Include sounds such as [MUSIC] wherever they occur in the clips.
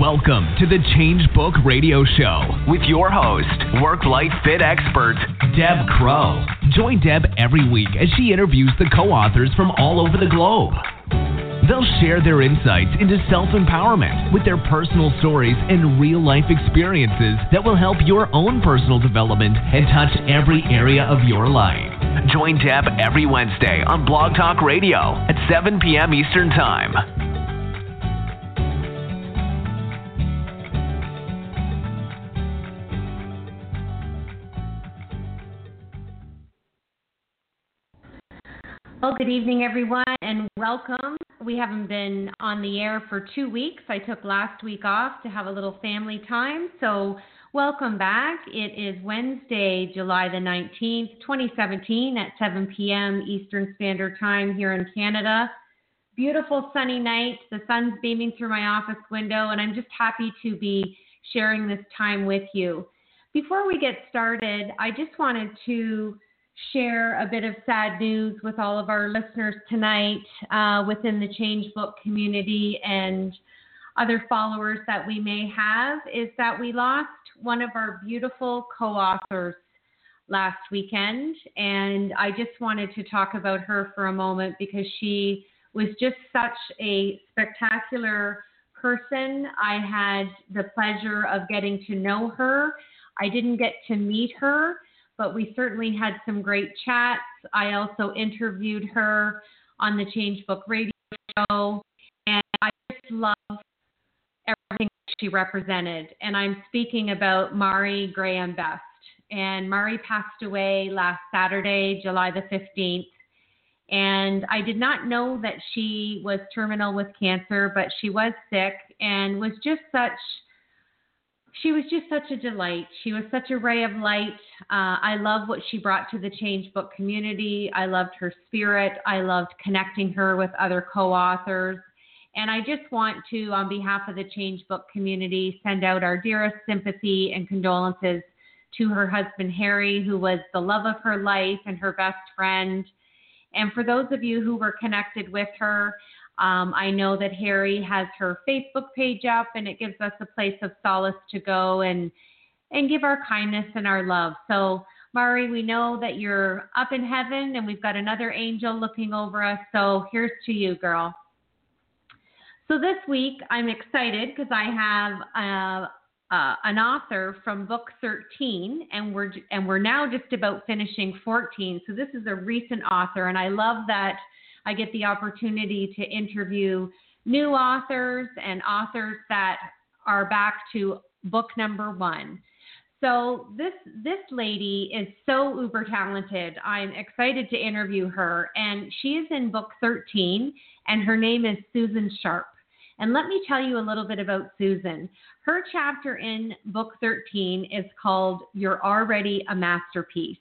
Welcome to the Change Book Radio Show with your host, work life fit expert, Deb Crowe. Join Deb every week as she interviews the co authors from all over the globe. They'll share their insights into self empowerment with their personal stories and real life experiences that will help your own personal development and touch every area of your life. Join Deb every Wednesday on Blog Talk Radio at 7 p.m. Eastern Time. Well, good evening, everyone, and welcome. We haven't been on the air for two weeks. I took last week off to have a little family time. So, welcome back. It is Wednesday, July the 19th, 2017, at 7 p.m. Eastern Standard Time here in Canada. Beautiful sunny night. The sun's beaming through my office window, and I'm just happy to be sharing this time with you. Before we get started, I just wanted to share a bit of sad news with all of our listeners tonight uh, within the Change Book community and other followers that we may have is that we lost one of our beautiful co authors last weekend. And I just wanted to talk about her for a moment because she was just such a spectacular person. I had the pleasure of getting to know her. I didn't get to meet her, but we certainly had some great chats. I also interviewed her on the Change Book Radio show, and I just love everything she represented. And I'm speaking about Mari Graham Best. And Mari passed away last Saturday, July the 15th. And I did not know that she was terminal with cancer, but she was sick and was just such she was just such a delight. She was such a ray of light. Uh, I love what she brought to the Change Book community. I loved her spirit. I loved connecting her with other co authors. And I just want to, on behalf of the Change Book community, send out our dearest sympathy and condolences to her husband, Harry, who was the love of her life and her best friend. And for those of you who were connected with her, um, I know that Harry has her Facebook page up, and it gives us a place of solace to go and and give our kindness and our love. So, Mari, we know that you're up in heaven, and we've got another angel looking over us. So, here's to you, girl. So this week, I'm excited because I have uh, uh, an author from book 13, and we're and we're now just about finishing 14. So this is a recent author, and I love that I get the opportunity to interview new authors and authors that are back to book number one. So this this lady is so uber talented. I'm excited to interview her, and she is in book 13, and her name is Susan Sharp. And let me tell you a little bit about Susan. Her chapter in book 13 is called "You're Already a Masterpiece."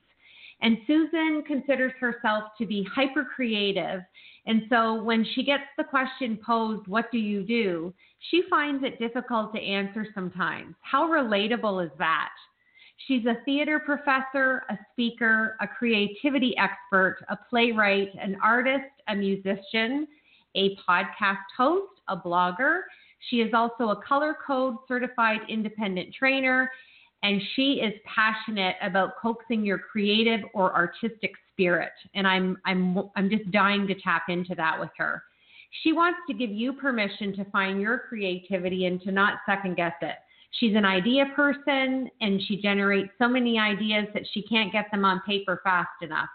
And Susan considers herself to be hyper creative. And so when she gets the question posed, What do you do? she finds it difficult to answer sometimes. How relatable is that? She's a theater professor, a speaker, a creativity expert, a playwright, an artist, a musician, a podcast host, a blogger. She is also a color code certified independent trainer and she is passionate about coaxing your creative or artistic spirit. And i'm i'm i'm just dying to tap into that with her. She wants to give you permission to find your creativity and to not second guess it. She's an idea person and she generates so many ideas that she can't get them on paper fast enough.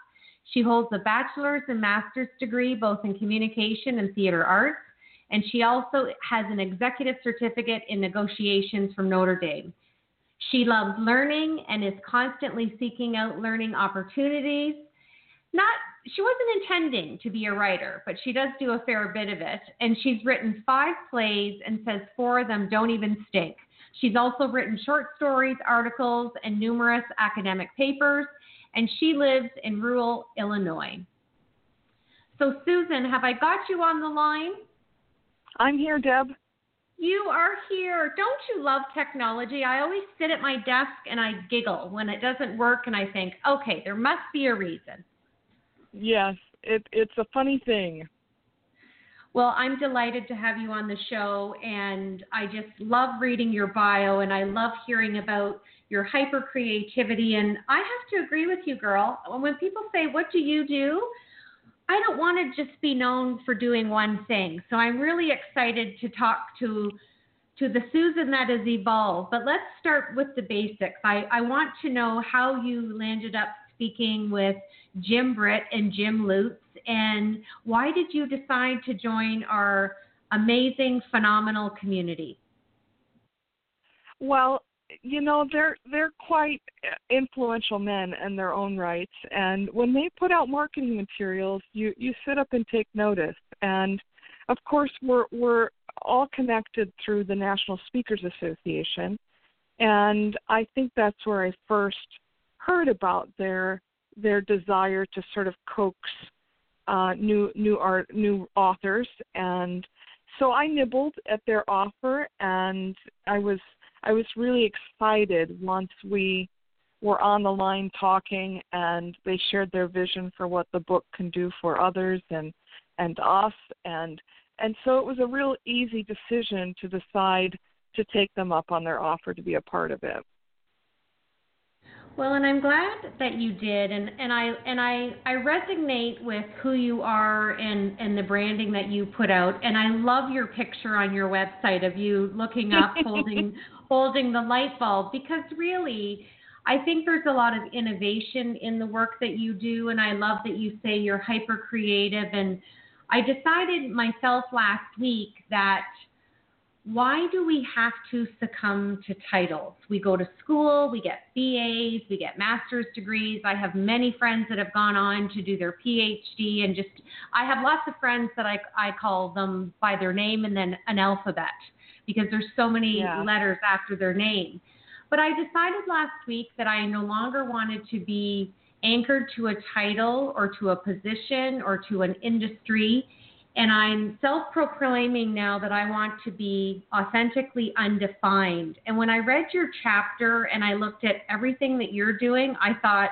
She holds a bachelor's and master's degree both in communication and theater arts and she also has an executive certificate in negotiations from notre dame she loves learning and is constantly seeking out learning opportunities. Not she wasn't intending to be a writer, but she does do a fair bit of it. And she's written five plays and says four of them don't even stink. She's also written short stories, articles, and numerous academic papers, and she lives in rural Illinois. So, Susan, have I got you on the line? I'm here, Deb. You are here. Don't you love technology? I always sit at my desk and I giggle when it doesn't work and I think, okay, there must be a reason. Yes, it, it's a funny thing. Well, I'm delighted to have you on the show, and I just love reading your bio, and I love hearing about your hyper creativity. And I have to agree with you, girl. When people say, What do you do? I don't want to just be known for doing one thing. So I'm really excited to talk to to the Susan that has evolved. But let's start with the basics. I, I want to know how you landed up speaking with Jim Britt and Jim Lutes, and why did you decide to join our amazing, phenomenal community? Well, you know they're they're quite influential men in their own rights. And when they put out marketing materials you you sit up and take notice. And of course we're we're all connected through the National Speakers Association. And I think that's where I first heard about their their desire to sort of coax uh, new new art new authors. And so I nibbled at their offer and I was I was really excited once we were on the line talking and they shared their vision for what the book can do for others and and us and and so it was a real easy decision to decide to take them up on their offer to be a part of it. Well, and I'm glad that you did, and, and I and I, I resonate with who you are and, and the branding that you put out, and I love your picture on your website of you looking up, [LAUGHS] holding holding the light bulb, because really, I think there's a lot of innovation in the work that you do, and I love that you say you're hyper creative. And I decided myself last week that why do we have to succumb to titles? We go to school, we get BAs, we get master's degrees. I have many friends that have gone on to do their PhD, and just I have lots of friends that I, I call them by their name and then an alphabet because there's so many yeah. letters after their name. But I decided last week that I no longer wanted to be anchored to a title or to a position or to an industry and I'm self proclaiming now that I want to be authentically undefined. And when I read your chapter and I looked at everything that you're doing, I thought,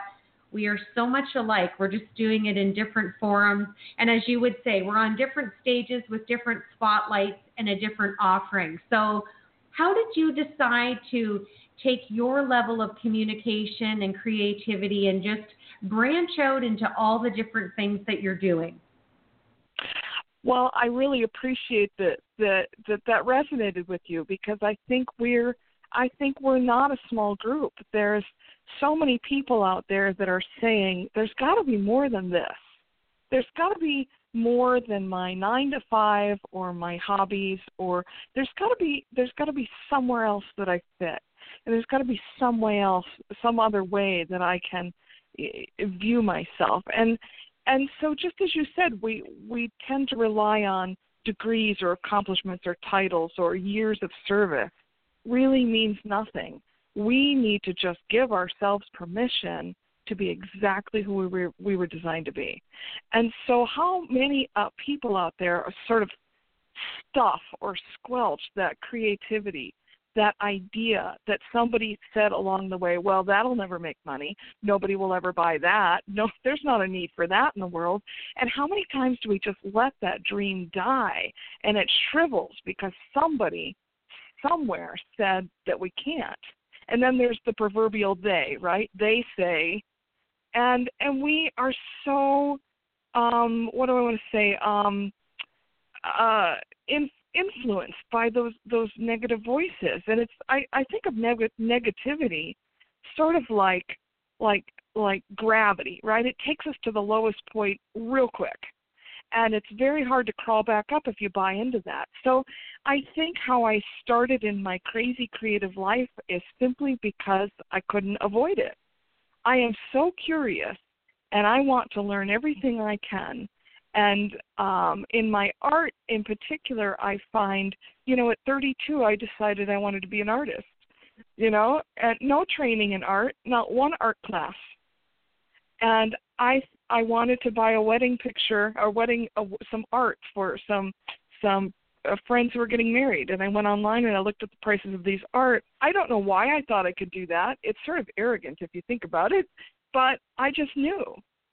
we are so much alike. We're just doing it in different forums. And as you would say, we're on different stages with different spotlights and a different offering. So, how did you decide to take your level of communication and creativity and just branch out into all the different things that you're doing? Well, I really appreciate that that that that resonated with you because I think we're I think we're not a small group. There's so many people out there that are saying there's got to be more than this. There's got to be more than my 9 to 5 or my hobbies or there's got to be there's got to be somewhere else that I fit. And there's got to be some way else, some other way that I can eh, view myself. And and so just as you said we we tend to rely on degrees or accomplishments or titles or years of service really means nothing. We need to just give ourselves permission to be exactly who we were we were designed to be. And so how many uh, people out there are sort of stuff or squelch that creativity that idea that somebody said along the way, well, that'll never make money. Nobody will ever buy that. [LAUGHS] No, there's not a need for that in the world. And how many times do we just let that dream die and it shrivels because somebody somewhere said that we can't? And then there's the proverbial they, right? They say, and and we are so um what do I want to say? Um uh in influenced by those those negative voices. And it's i i think of neg- negativity sort of like like like gravity right? It takes us to the lowest point real quick. And it's very hard to crawl back up if you buy into that. So i think how i started in my crazy creative life is simply because i couldn't avoid it. I am so curious and i want to learn everything i can and um, in my art in particular, I find, you know, at 32, I decided I wanted to be an artist. You know, and no training in art, not one art class. And I I wanted to buy a wedding picture, a wedding, uh, some art for some some uh, friends who were getting married. And I went online and I looked at the prices of these art. I don't know why I thought I could do that. It's sort of arrogant if you think about it, but I just knew.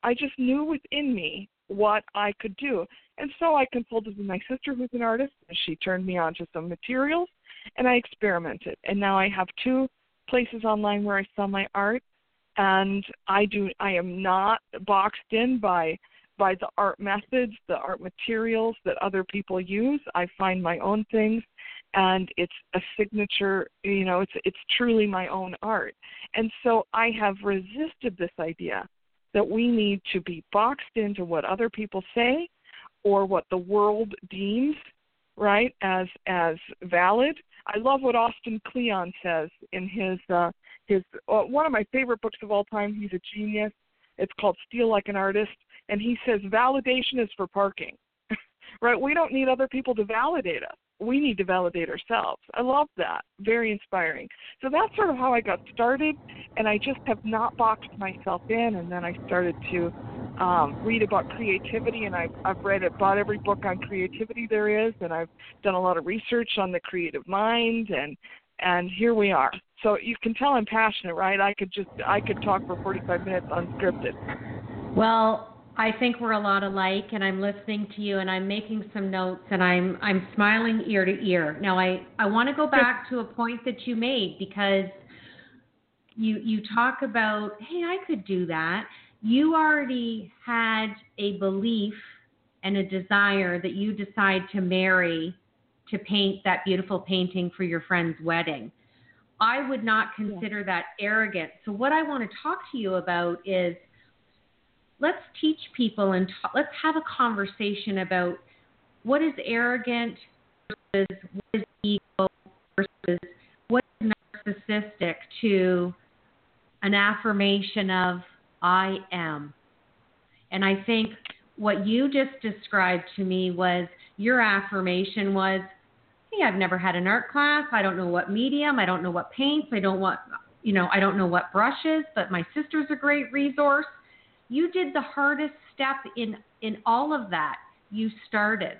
I just knew within me what I could do. And so I consulted with my sister, who's an artist, and she turned me on to some materials, and I experimented. And now I have two places online where I sell my art, and I do. I am not boxed in by by the art methods, the art materials that other people use. I find my own things and it's a signature, you know, it's it's truly my own art. And so I have resisted this idea that we need to be boxed into what other people say or what the world deems right as as valid. I love what Austin Kleon says in his uh his uh, one of my favorite books of all time. He's a genius. It's called Steal Like an Artist and he says validation is for parking. Right? We don't need other people to validate us. We need to validate ourselves. I love that. Very inspiring. So that's sort of how I got started, and I just have not boxed myself in. And then I started to um, read about creativity, and I've, I've read about every book on creativity there is, and I've done a lot of research on the creative mind, and and here we are. So you can tell I'm passionate, right? I could just I could talk for 45 minutes unscripted. Well, I think we're a lot alike, and I'm listening to you, and I'm making some notes, and I'm I'm smiling ear to ear. Now, I I want to go back to a point that you made because you you talk about, hey, I could do that. You already had a belief and a desire that you decide to marry to paint that beautiful painting for your friend's wedding. I would not consider yeah. that arrogant. So, what I want to talk to you about is let's teach people and ta- let's have a conversation about what is arrogant versus what is ego versus what is narcissistic to an affirmation of I am. And I think what you just described to me was your affirmation was, hey, I've never had an art class. I don't know what medium. I don't know what paints. I don't want, you know, I don't know what brushes, but my sister's a great resource. You did the hardest step in in all of that. You started.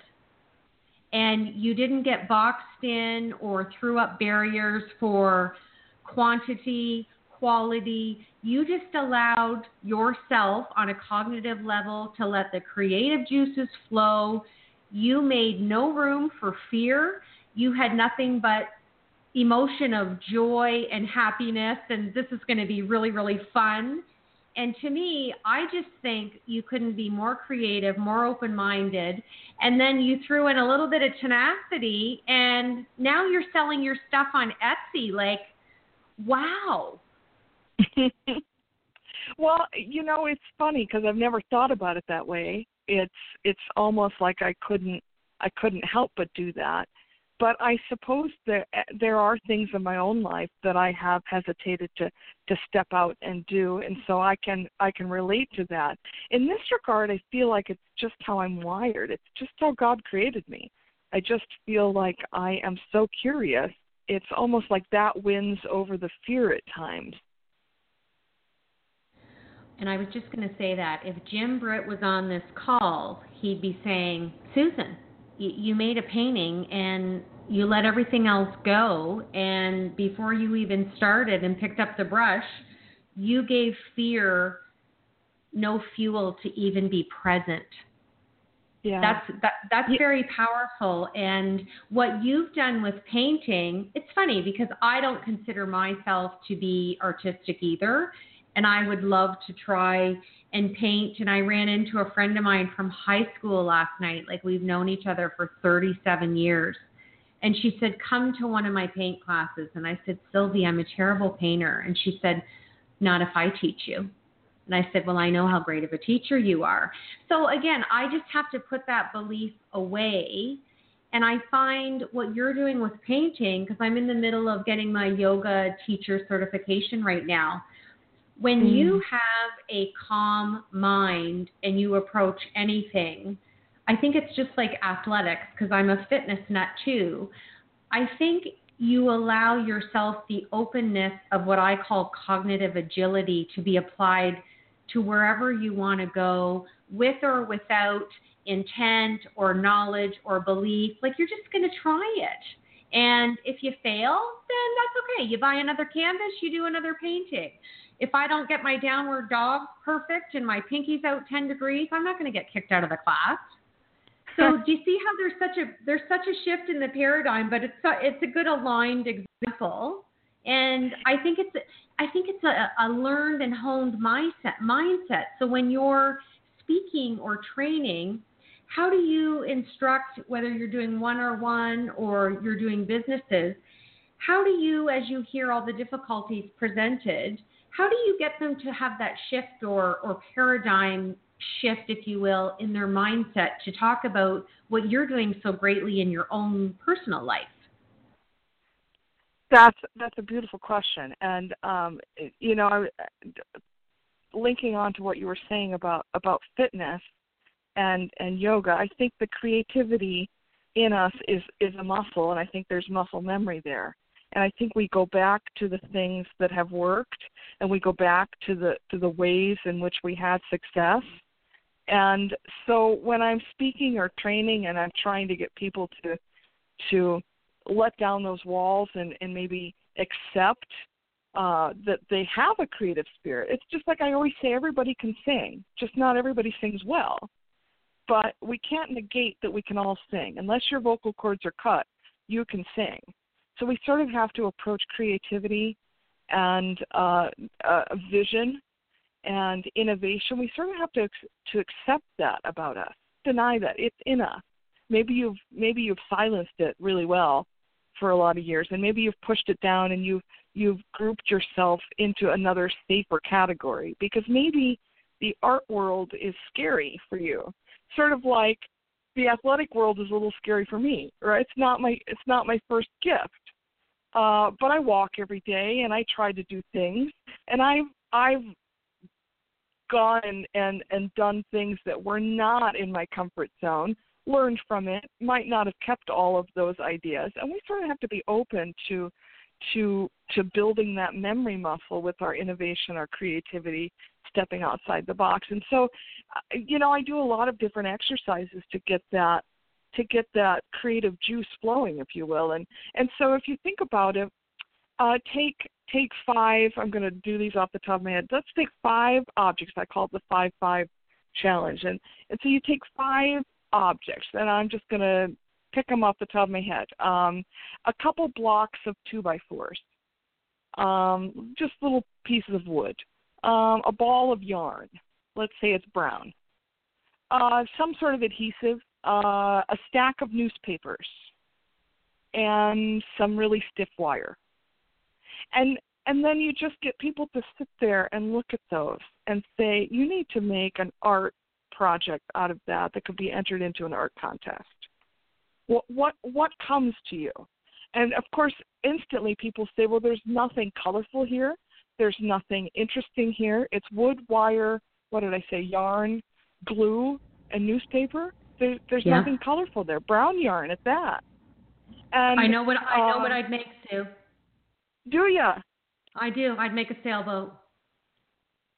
And you didn't get boxed in or threw up barriers for quantity, quality. You just allowed yourself on a cognitive level to let the creative juices flow. You made no room for fear. You had nothing but emotion of joy and happiness, and this is going to be really, really fun. And to me, I just think you couldn't be more creative, more open minded. And then you threw in a little bit of tenacity, and now you're selling your stuff on Etsy. Like, wow. [LAUGHS] well, you know, it's funny because I've never thought about it that way. It's it's almost like I couldn't I couldn't help but do that but I suppose there eh, there are things in my own life that I have hesitated to to step out and do, and so I can I can relate to that. In this regard, I feel like it's just how I'm wired. It's just how God created me. I just feel like I am so curious. It's almost like that wins over the fear at times. And I was just going to say that if Jim Britt was on this call, he'd be saying, Susan, you made a painting and you let everything else go and before you even started and picked up the brush you gave fear no fuel to even be present yeah that's that, that's yeah. very powerful and what you've done with painting it's funny because i don't consider myself to be artistic either and i would love to try and paint. And I ran into a friend of mine from high school last night. Like we've known each other for 37 years. And she said, Come to one of my paint classes. And I said, Sylvie, I'm a terrible painter. And she said, Not if I teach you. And I said, Well, I know how great of a teacher you are. So again, I just have to put that belief away. And I find what you're doing with painting, because I'm in the middle of getting my yoga teacher certification right now when mm. you have a calm mind and you approach anything, I think it's just like athletics because I'm a fitness nut too. I think you allow yourself the openness of what I call cognitive agility to be applied to wherever you want to go with or without intent or knowledge or belief. Like you're just going to try it. And if you fail, then that's okay. You buy another canvas, you do another painting. If I don't get my downward dog perfect and my pinky's out 10 degrees, I'm not going to get kicked out of the class. [LAUGHS] So do you see how there's such a there's such a shift in the paradigm, but it's a, it's a good aligned example, and I think it's I think it's a, a learned and honed mindset mindset. So when you're speaking or training, how do you instruct whether you're doing one on one or you're doing businesses? How do you, as you hear all the difficulties presented, how do you get them to have that shift or, or paradigm shift, if you will, in their mindset to talk about what you're doing so greatly in your own personal life? That's that's a beautiful question, and um, you know, linking on to what you were saying about about fitness and and yoga, I think the creativity in us is is a muscle, and I think there's muscle memory there. And I think we go back to the things that have worked, and we go back to the to the ways in which we had success. And so when I'm speaking or training, and I'm trying to get people to to let down those walls and, and maybe accept uh, that they have a creative spirit. It's just like I always say everybody can sing, just not everybody sings well. But we can't negate that we can all sing. Unless your vocal cords are cut, you can sing. So we sort of have to approach creativity and uh, uh, vision and innovation. We sort of have to to accept that about us, deny that it's in us. Maybe you've maybe you've silenced it really well for a lot of years and maybe you've pushed it down and you've you've grouped yourself into another safer category because maybe the art world is scary for you sort of like the athletic world is a little scary for me right it's not my it's not my first gift uh but i walk every day and i try to do things and i've i've gone and and and done things that were not in my comfort zone learned from it, might not have kept all of those ideas, and we sort of have to be open to to to building that memory muscle with our innovation, our creativity, stepping outside the box. And so, uh, you know, I do a lot of different exercises to get that to get that creative juice flowing, if you will. And and so, if you think about it, uh, take take five. I'm going to do these off the top of my head. Let's take five objects. I call it the five five challenge. And and so you take five objects, and I'm just going to pick them off the top of my head. Um, a couple blocks of two by fours, um, just little pieces of wood, um, a ball of yarn. Let's say it's brown. Uh, some sort of adhesive, uh, a stack of newspapers, and some really stiff wire. And and then you just get people to sit there and look at those and say, you need to make an art project out of that that could be entered into an art contest? What what what comes to you? And of course, instantly people say, well, there's nothing colorful here. There's nothing interesting here. It's wood, wire, what did I say, yarn, glue, and newspaper. There, there's yeah. nothing colorful there. Brown yarn at that. And I know what I know what uh, I'd make too. Do ya? I do. I'd make a sailboat.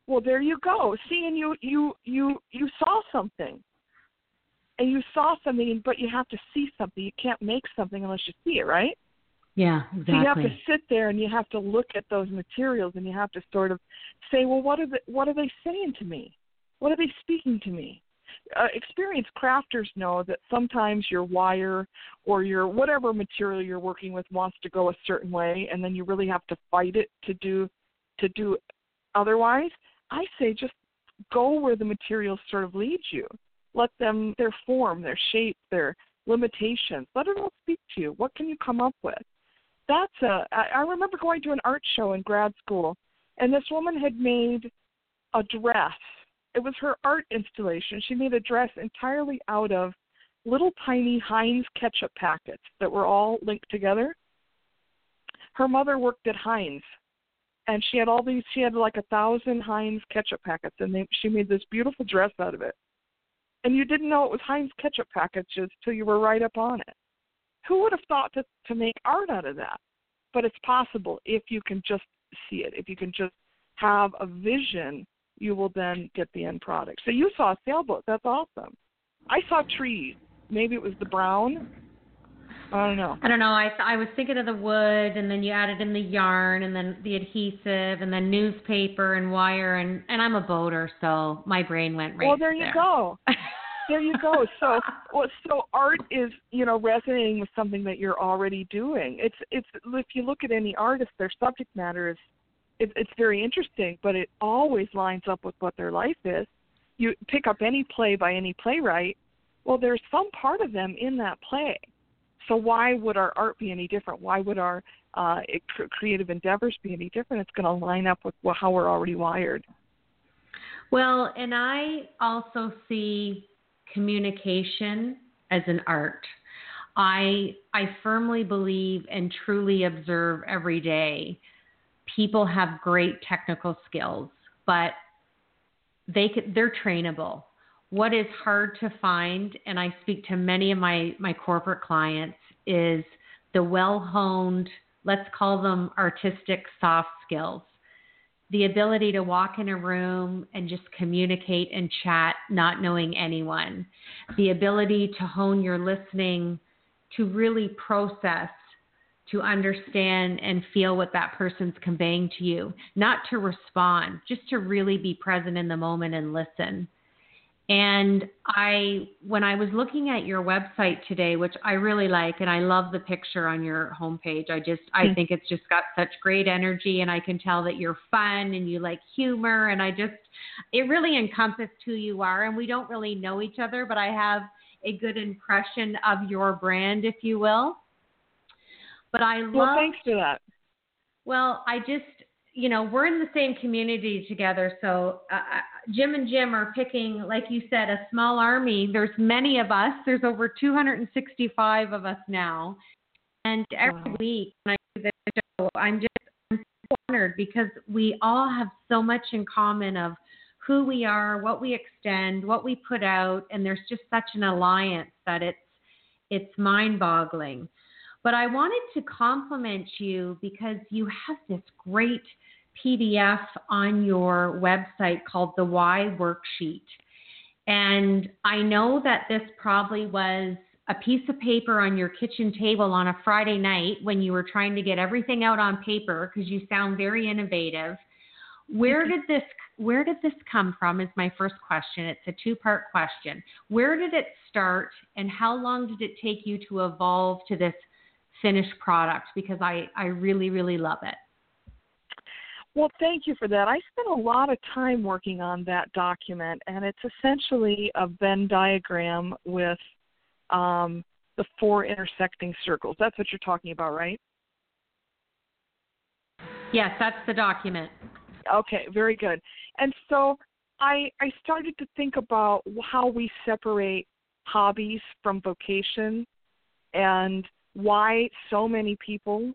Well, there you go. See, and you you you you saw something, and you saw something, but you have to see something. You can't make something unless you see it, right? Yeah, exactly. So you have to sit there and you have to look at those materials and you have to sort of say, well, what are they, what are they saying to me? What are they speaking to me? Uh, experienced crafters know that sometimes your wire or your whatever material you're working with wants to go a certain way, and then you really have to fight it to do to do otherwise. I say just go where the materials sort of lead you. Let them, their form, their shape, their limitations, let it all speak to you. What can you come up with? That's a, I, I remember going to an art show in grad school, and this woman had made a dress. It was her art installation. She made a dress entirely out of little tiny Heinz ketchup packets that were all linked together. Her mother worked at Heinz and she had all these she had like a thousand heinz ketchup packets and they, she made this beautiful dress out of it and you didn't know it was heinz ketchup packets till you were right up on it who would have thought to to make art out of that but it's possible if you can just see it if you can just have a vision you will then get the end product so you saw a sailboat that's awesome i saw trees maybe it was the brown I don't know. I don't know. I I was thinking of the wood, and then you added in the yarn, and then the adhesive, and then newspaper and wire, and and I'm a boater, so my brain went right. Well, there you there. go. [LAUGHS] there you go. So, well, so art is you know resonating with something that you're already doing. It's it's if you look at any artist, their subject matter is it, it's very interesting, but it always lines up with what their life is. You pick up any play by any playwright, well, there's some part of them in that play. So why would our art be any different? Why would our uh, creative endeavors be any different? It's going to line up with how we're already wired. Well, and I also see communication as an art. I I firmly believe and truly observe every day people have great technical skills, but they could, they're trainable. What is hard to find, and I speak to many of my my corporate clients, is the well-honed, let's call them artistic soft skills. The ability to walk in a room and just communicate and chat, not knowing anyone. The ability to hone your listening to really process to understand and feel what that person's conveying to you, not to respond, just to really be present in the moment and listen. And I, when I was looking at your website today, which I really like, and I love the picture on your homepage. I just, I hmm. think it's just got such great energy, and I can tell that you're fun and you like humor, and I just, it really encompassed who you are. And we don't really know each other, but I have a good impression of your brand, if you will. But I love. Well, thanks for that. Well, I just, you know, we're in the same community together. So uh, uh, Jim and Jim are picking, like you said, a small army. There's many of us. There's over 265 of us now. And every wow. week when I do this show, I'm just I'm so honored because we all have so much in common of who we are, what we extend, what we put out, and there's just such an alliance that it's it's mind-boggling. But I wanted to compliment you because you have this great PDF on your website called the Why Worksheet. And I know that this probably was a piece of paper on your kitchen table on a Friday night when you were trying to get everything out on paper because you sound very innovative. Where did this where did this come from is my first question. It's a two-part question. Where did it start and how long did it take you to evolve to this finished product because I, I really, really love it. Well, thank you for that. I spent a lot of time working on that document, and it's essentially a Venn diagram with um, the four intersecting circles. That's what you're talking about, right? Yes, that's the document. Okay, very good. And so I I started to think about how we separate hobbies from vocation and why so many people,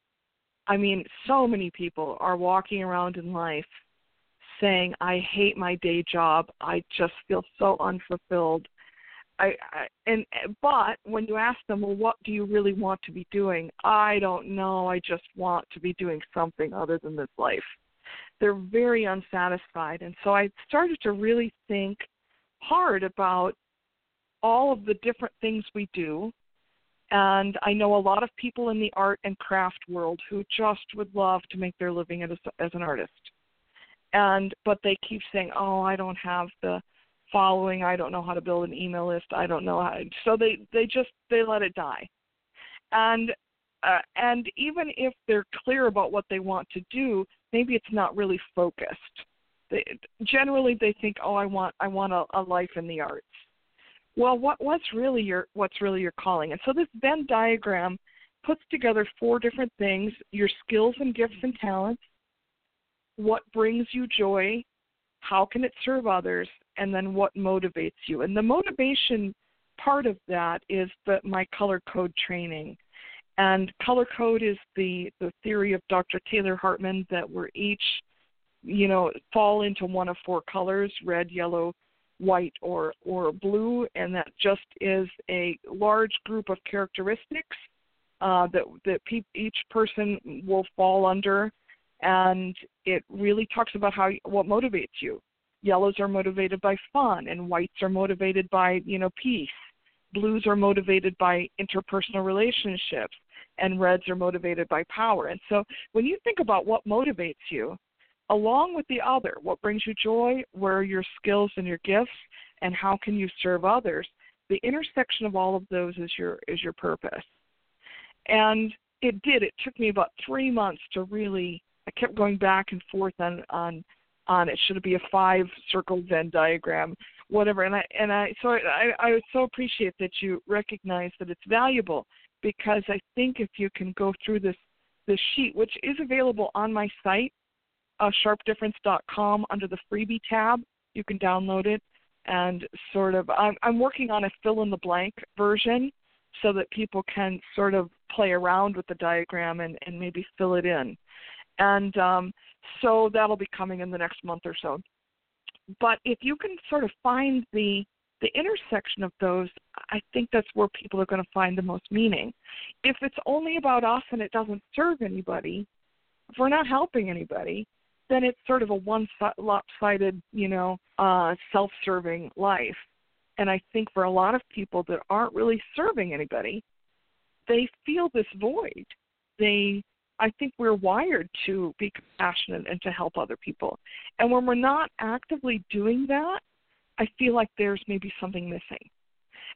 I mean, so many people are walking around in life saying, I hate my day job. I just feel so unfulfilled. I, I and but when you ask them, well, what do you really want to be doing? I don't know. I just want to be doing something other than this life. They're very unsatisfied, and so I started to really think hard about all of the different things we do and I know a lot of people in the art and craft world who just would love to make their living as, as an artist. And but they keep saying, "Oh, I don't have the following. I don't know how to build an email list. I don't know how." So they they just they let it die. And uh, and even if they're clear about what they want to do, maybe it's not really focused. They, generally, they think, "Oh, I want I want a, a life in the arts." Well what what's really your what's really your calling? And so this venn diagram puts together four different things your skills and gifts and talents what brings you joy how can it serve others and then what motivates you. And the motivation part of that is the my color code training. And color code is the the theory of dr taylor hartman that we're each you know fall into one of four colors red yellow white or or blue, and that just is a large group of characteristics uh, that that pe- each person will fall under, and it really talks about how what motivates you. Yellows are motivated by fun, and whites are motivated by you know peace, blues are motivated by interpersonal relationships, and reds are motivated by power. And so when you think about what motivates you, along with the other, what brings you joy, where are your skills and your gifts, and how can you serve others, the intersection of all of those is your is your purpose. And it did. It took me about three months to really. I kept going back and forth on on on it. Should it be a five circle Venn diagram, whatever? And I and I so I I so appreciate that you recognize that it's valuable because I think if you can go through this this sheet, which is available on my site, uh, sharpdifference.com under the freebie tab, you can download it and sort of. I'm I'm working on a fill in the blank version so that people can sort of play around with the diagram and, and maybe fill it in. And um, so that'll be coming in the next month or so. But if you can sort of find the the intersection of those, I think that's where people are going to find the most meaning. If it's only about us and it doesn't serve anybody, if we're not helping anybody, then it's sort of a one lopsided, you know, uh, self-serving life. And I think for a lot of people that aren't really serving anybody, they feel this void. They I think we're wired to be compassionate and to help other people. And when we're not actively doing that, I feel like there's maybe something missing.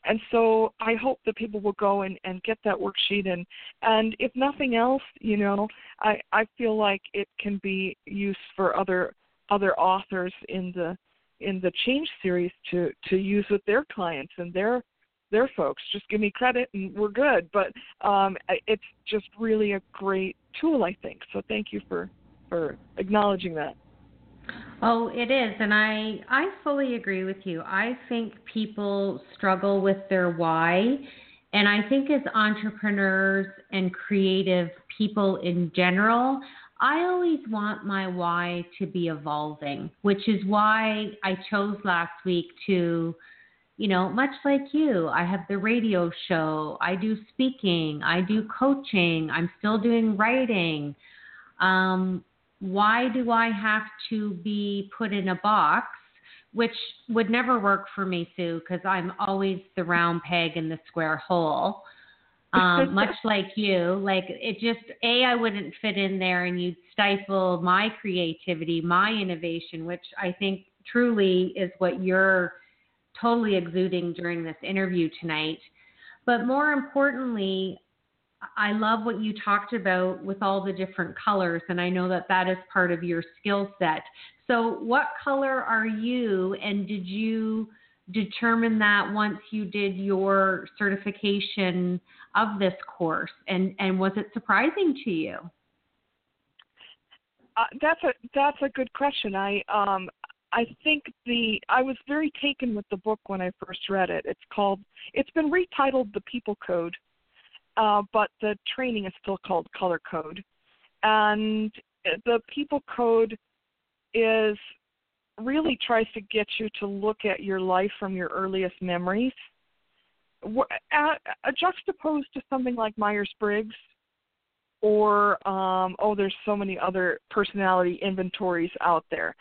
And so I hope that people will go and, and get that worksheet and and if nothing else, you know, I, I feel like it can be used for other other authors in the in the change series to to use with their clients and their their folks. Just give me credit and we're good. But um, it's just really a great tool, I think. So thank you for for acknowledging that. Oh, it is, and I I fully agree with you. I think people struggle with their why, and I think as entrepreneurs and creative people in general, I always want my why to be evolving, which is why I chose last week to you know, much like you, I have the radio show, I do speaking, I do coaching, I'm still doing writing. Um, why do I have to be put in a box? Which would never work for me, Sue, because I'm always the round peg in the square hole. [LAUGHS] Um, much like you, like it just a I wouldn't fit in there, and you'd stifle my creativity, my innovation, which I think truly is what you're totally exuding during this interview tonight. But more importantly, I love what you talked about with all the different colors, and I know that that is part of your skill set. So, what color are you, and did you determine that once you did your certification of this course? And, and was it surprising to you? Uh, that's a that's a good question. I um I think the I was very taken with the book when I first read it. It's called it's been retitled The People Code uh, but the training is still called Color Code. And the People Code is really tries to get you to look at your life from your earliest memories, juxtaposed to something like Myers Briggs, or um, oh, there's so many other personality inventories out there.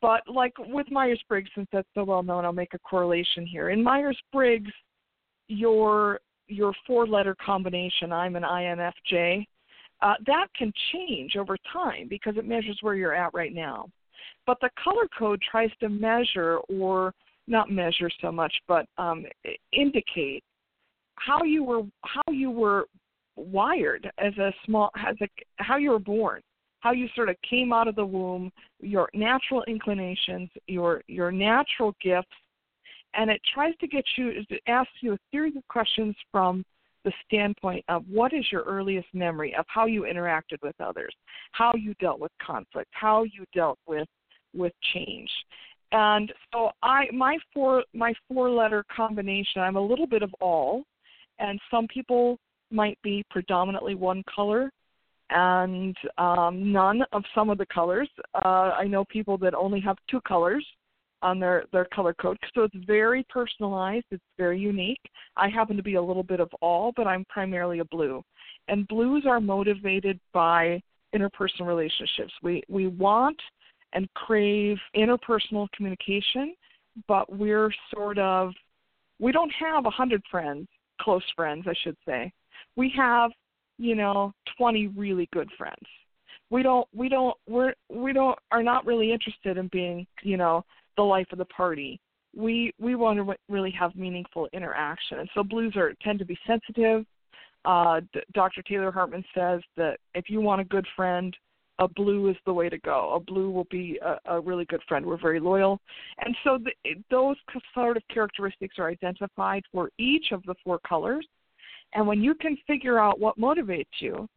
But like with Myers Briggs, since that's so well known, I'll make a correlation here. In Myers Briggs, your your four letter combination, I'm an INFJ, uh, that can change over time because it measures where you're at right now. But the color code tries to measure, or not measure so much, but um, indicate how you were how you were wired as a small as a how you were born, how you sort of came out of the womb, your natural inclinations, your your natural gifts, and it tries to get you it asks you a series of questions from the standpoint of what is your earliest memory of how you interacted with others, how you dealt with conflict, how you dealt with with change. And so I my four my four letter combination, I'm a little bit of all and some people might be predominantly one color and um, none of some of the colors. Uh, I know people that only have two colors on their their color code. So it's very personalized. It's very unique. I happen to be a little bit of all, but I'm primarily a blue. And blues are motivated by interpersonal relationships. We we want and crave interpersonal communication, but we're sort of we don't have a hundred friends, close friends, I should say. We have, you know, 20 really good friends. We don't, we don't, we're, we don't, are not really interested in being, you know, the life of the party. We, we want to really have meaningful interaction. And so blues are tend to be sensitive. Uh, Dr. Taylor Hartman says that if you want a good friend, a blue is the way to go. A blue will be a, a really good friend. We're very loyal, and so the, those sort of characteristics are identified for each of the four colors. And when you can figure out what motivates you,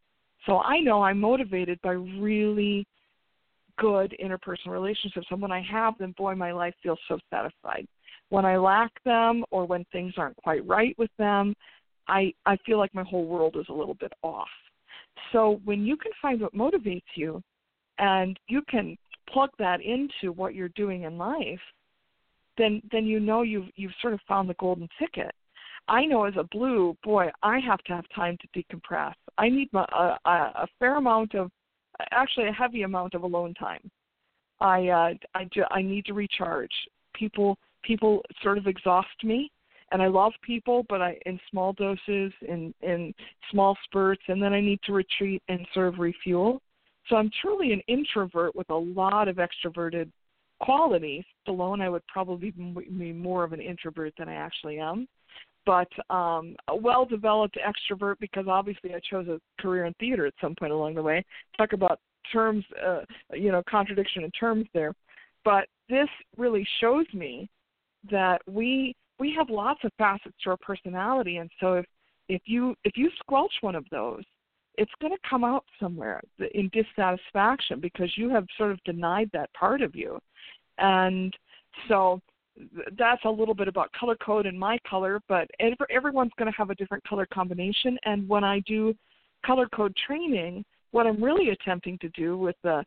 so I know I'm motivated by really good interpersonal relationships, and when I have them, boy, my life feels so satisfied. When I lack them, or when things aren't quite right with them, I I feel like my whole world is a little bit off so when you can find what motivates you and you can plug that into what you're doing in life, then then you know you've you've sort of found the golden ticket. I know as a blue boy, I have to have time to decompress. I need my, a, a, a fair amount of, actually a heavy amount of alone time. I uh, I I need to recharge. People people sort of exhaust me, and I love people, but I in small doses, in in small spurts, and then I need to retreat and sort of refuel. So I'm truly an introvert with a lot of extroverted qualities. Alone, I would probably be more of an introvert than I actually am. But um, a well-developed extrovert because obviously I chose a career in theater at some point along the way. Talk about terms, uh, you know, contradiction in terms there. But this really shows me that we we have lots of facets to our personality and so if if you if you squelch one of those it's going to come out somewhere in dissatisfaction because you have sort of denied that part of you and so that's a little bit about color code and my color but everyone's going to have a different color combination. And when i do color code training what i'm really attempting to do with the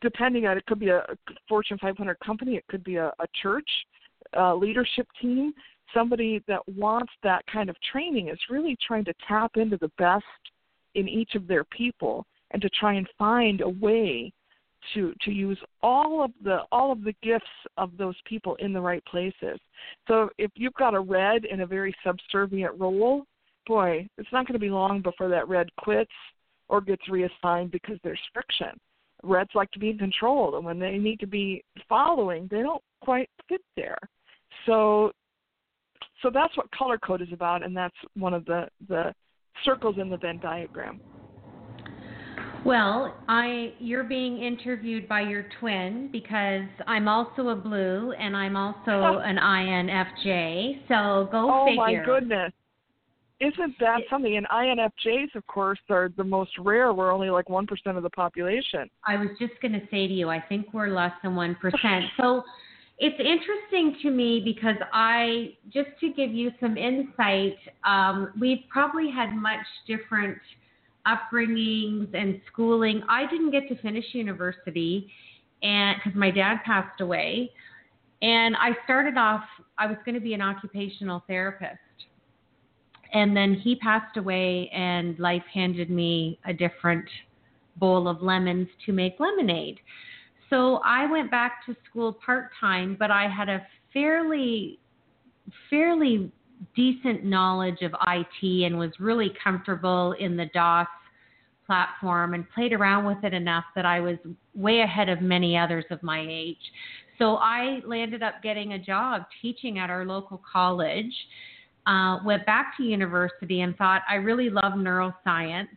depending on it could be a fortune 500 company it could be a, a church uh, leadership team, somebody that wants that kind of training is really trying to tap into the best in each of their people and to try and find a way to to use all of the all of the gifts of those people in the right places. So if you've got a red in a very subservient role, boy, it's not going to be long before that red quits or gets reassigned because there's friction. Reds like to be in control, and when they need to be following, they don't quite fit there so so that's what color code is about and that's one of the the circles in the venn diagram well, I you're being interviewed by your twin because I'm also a blue and I'm also an INFJ. So go oh, figure. Oh my goodness. Isn't that something? And INFJs, of course, are the most rare. We're only like 1% of the population. I was just going to say to you, I think we're less than 1%. so it's interesting to me because I, just to give you some insight, um, we've probably had much different upbringings and schooling. I didn't get to finish university and because my dad passed away. And I started off, I was going to be an occupational therapist. And then he passed away, and life handed me a different bowl of lemons to make lemonade. So I went back to school part time, but I had a fairly, fairly decent knowledge of IT and was really comfortable in the DOS platform and played around with it enough that I was way ahead of many others of my age. So I landed up getting a job teaching at our local college. Uh, went back to university and thought I really love neuroscience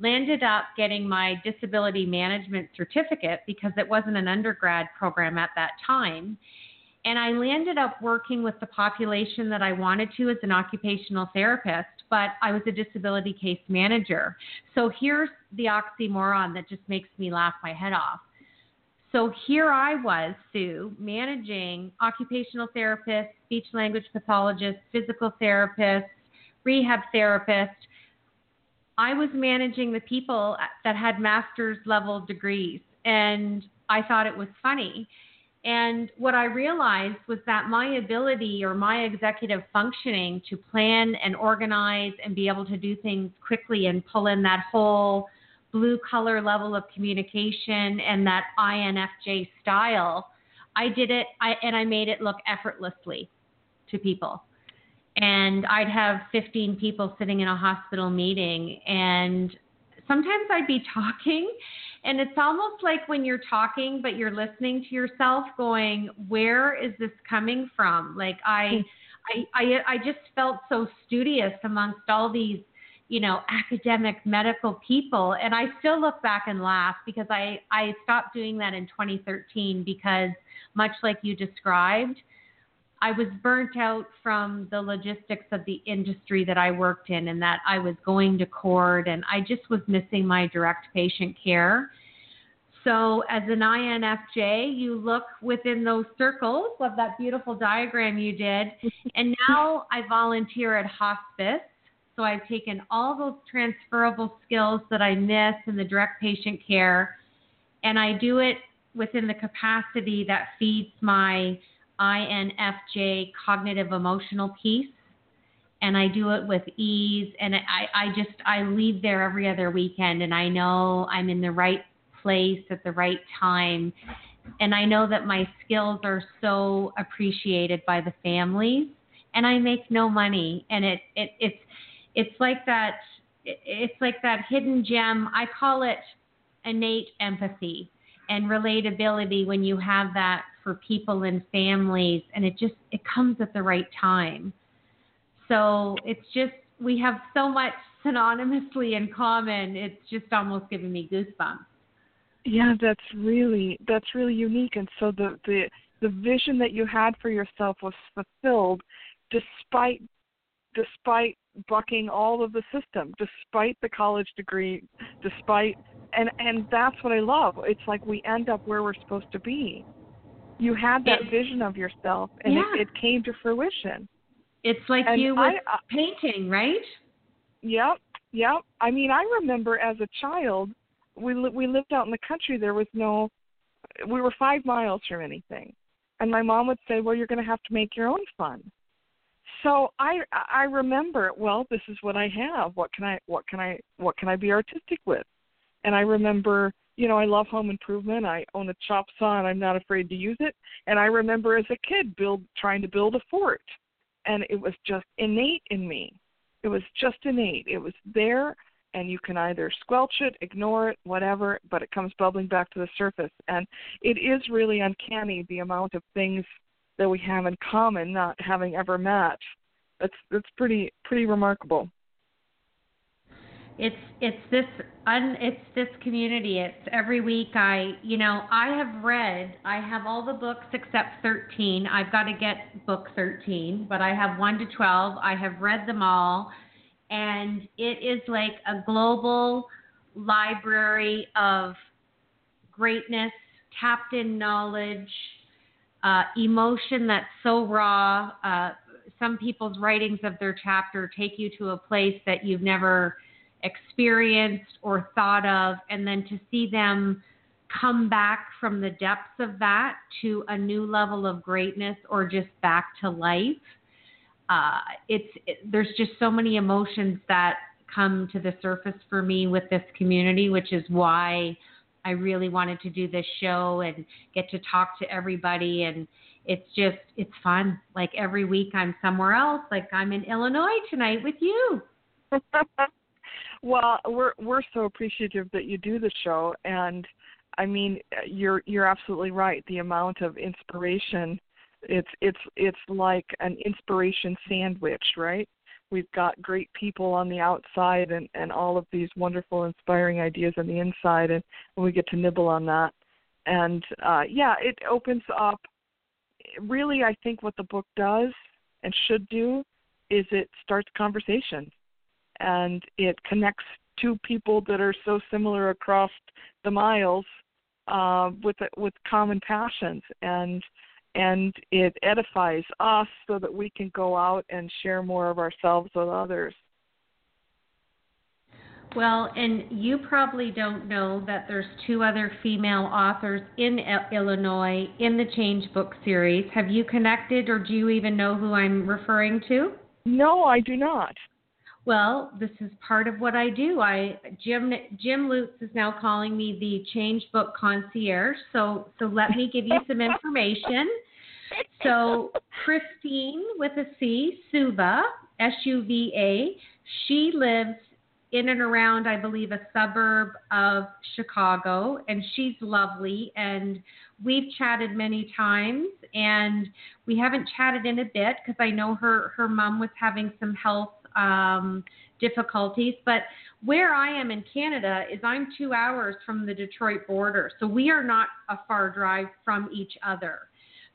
landed up getting my disability management certificate because it wasn't an undergrad program at that time. And I landed up working with the population that I wanted to as an occupational therapist, but I was a disability case manager. So here's the oxymoron that just makes me laugh my head off. So here I was, Sue, managing occupational therapists, speech language pathologists, physical therapists, rehab therapists, I was managing the people that had master's level degrees, and I thought it was funny. And what I realized was that my ability or my executive functioning to plan and organize and be able to do things quickly and pull in that whole blue color level of communication and that INFJ style, I did it I, and I made it look effortlessly to people. and I'd have 15 people sitting in a hospital meeting, and sometimes I'd be talking. And it's almost like when you're talking, but you're listening to yourself going, where is this coming from? Like I, hmm. I, I, I just felt so studious amongst all these, you know, academic medical people. And I still look back and laugh because I, I stopped doing that in 2013 because much like you described, I was burnt out from the logistics of the industry that I worked in and that I was going to court and I just was missing my direct patient care. So, as an INFJ, you look within those circles of that beautiful diagram you did. And now I volunteer at hospice. So, I've taken all those transferable skills that I miss in the direct patient care, and I do it within the capacity that feeds my INFJ cognitive emotional piece. And I do it with ease. And I, I just, I leave there every other weekend and I know I'm in the right place at the right time. And I know that my skills are so appreciated by the families and I make no money. And it, it, it's, it's like that, it's like that hidden gem. I call it innate empathy and relatability when you have that for people and families and it just it comes at the right time. So it's just we have so much synonymously in common it's just almost giving me goosebumps. Yeah that's really that's really unique and so the the the vision that you had for yourself was fulfilled despite despite bucking all of the system despite the college degree despite and and that's what i love. It's like we end up where we're supposed to be you had that it, vision of yourself and yeah. it, it, came to fruition. It's like and you I, uh, painting right? Yep yep. I mean i remember as a child we li- we lived out in the country there was no we were 5 miles from anything. And my mom would say well you're going to have to make your own fun. So i i remember well this is what i have. What can i what can i what can i be artistic with? And i remember you know, I love home improvement. I own a chop saw and I'm not afraid to use it. And I remember as a kid build trying to build a fort and it was just innate in me. It was just innate. It was there and you can either squelch it, ignore it, whatever, but it comes bubbling back to the surface. And it is really uncanny the amount of things that we have in common not having ever met. That's that's pretty pretty remarkable it's it's this un, it's this community. It's every week i you know i have read i have all the books except 13 i've got to get book 13 but i have 1 to 12 i have read them all. And it is like a global library of greatness tapped in knowledge uh, emotion that's so raw. Uh, some people's writings of their chapter take you to a place that you've never experienced or thought of, and then to see them come back from the depths of that to a new level of greatness or just back to life. Uh, it's it, there's just so many emotions that come to the surface for me with this community, which is why I really wanted to do this show and get to talk to everybody and it's just it's fun. Like every week I'm somewhere else. Like I'm in Illinois tonight with you. [LAUGHS] Well, we're we're so appreciative that you do the show, and I mean, you're you're absolutely right. The amount of inspiration, it's it's it's like an inspiration sandwich, right? We've got great people on the outside, and and all of these wonderful, inspiring ideas on the inside, and, and we get to nibble on that. And uh, yeah, it opens up. Really, I think what the book does and should do is it starts conversation and it connects two people that are so similar across the miles uh, with with common passions and and it edifies us so that we can go out and share more of ourselves with others. Well, and you probably don't know that there's two other female authors in Illinois in the Change Book series. Have you connected or do you even know who I'm referring to? No, I do not. Well, this is part of what I do. I Jim Jim Lutes is now calling me the Change Book Concierge. So so let me give you some information. so Christine with a C, Suva, S U V A. She lives in and around, I believe, a suburb of Chicago, and she's lovely. And we've chatted many times, and we haven't chatted in a bit because I know her her mom was having some health um, difficulties. But where I am in Canada is I'm two hours from the Detroit border, so we are not a far drive from each other.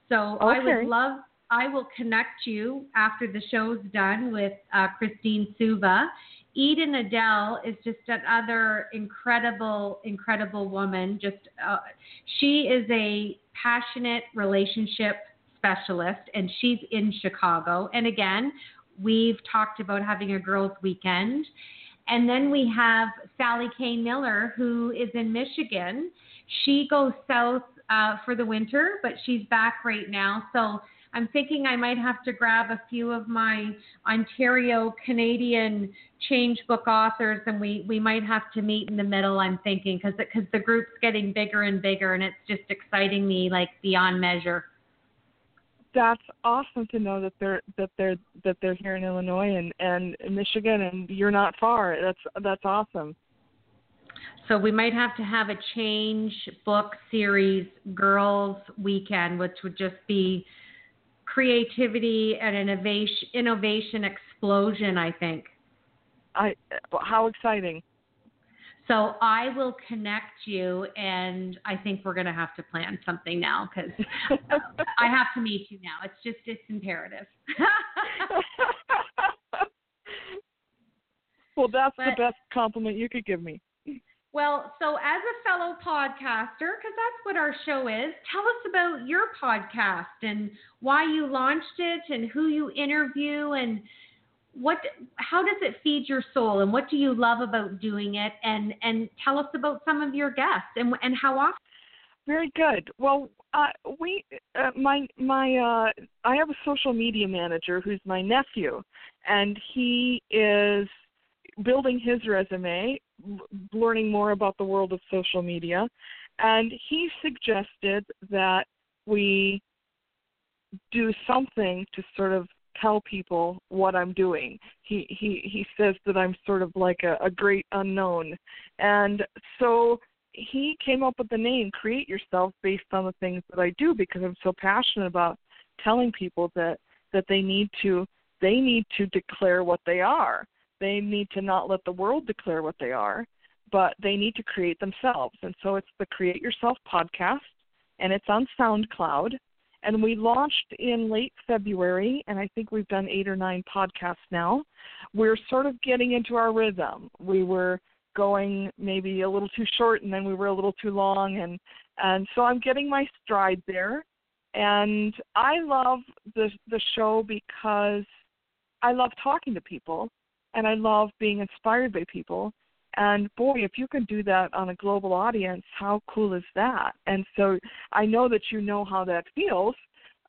So okay. I would love. I will connect you after the show's done with uh, Christine Suva Eden Adele is just another incredible, incredible woman. Just uh, she is a passionate relationship specialist, and she's in Chicago. And again, we've talked about having a girls' weekend. And then we have Sally Kane Miller, who is in Michigan. She goes south uh, for the winter, but she's back right now. So I'm thinking I might have to grab a few of my Ontario Canadian change book authors and we, we might have to meet in the middle, I'm thinking, because because the group's getting bigger and bigger and it's just exciting me like beyond measure. That's awesome to know that they're that they're that they're here in Illinois and, and Michigan and you're not far. That's that's awesome. So we might have to have a change book series girls weekend, which would just be creativity and innovation innovation explosion i think i how exciting so i will connect you and i think we're going to have to plan something now because um, i have to meet you now. It's just it's imperative. [LAUGHS] Well that's but, the best compliment you could give me. Well, so as a fellow podcaster, because that's what our show is, tell us about your podcast and why you launched it and who you interview and what how does it feed your soul and what do you love about doing it? And and tell us about some of your guests and and how often. Very good. Well uh, we uh, my my uh, i have a social media manager who's my nephew and he is building his resume, learning more about the world of social media, and he suggested that we do something to sort of tell people what I'm doing. He he he says that I'm sort of like a, a great unknown, and so he came up with the name Create Yourself based on the things that I do because I'm so passionate about telling people that that they need to they need to declare what they are they need to not let the world declare what they are, but they need to create themselves. And so it's the Create Yourself podcast, and it's on SoundCloud. And we launched in late February, and I think we've done eight or nine podcasts now. We're sort of getting into our rhythm. We were going maybe a little too short, and then we were a little too long, and and so I'm getting my stride there. And I love the the show because I love talking to people and I love being inspired by people. And boy, if you can do that on a global audience, how cool is that? And so I know that you know how that feels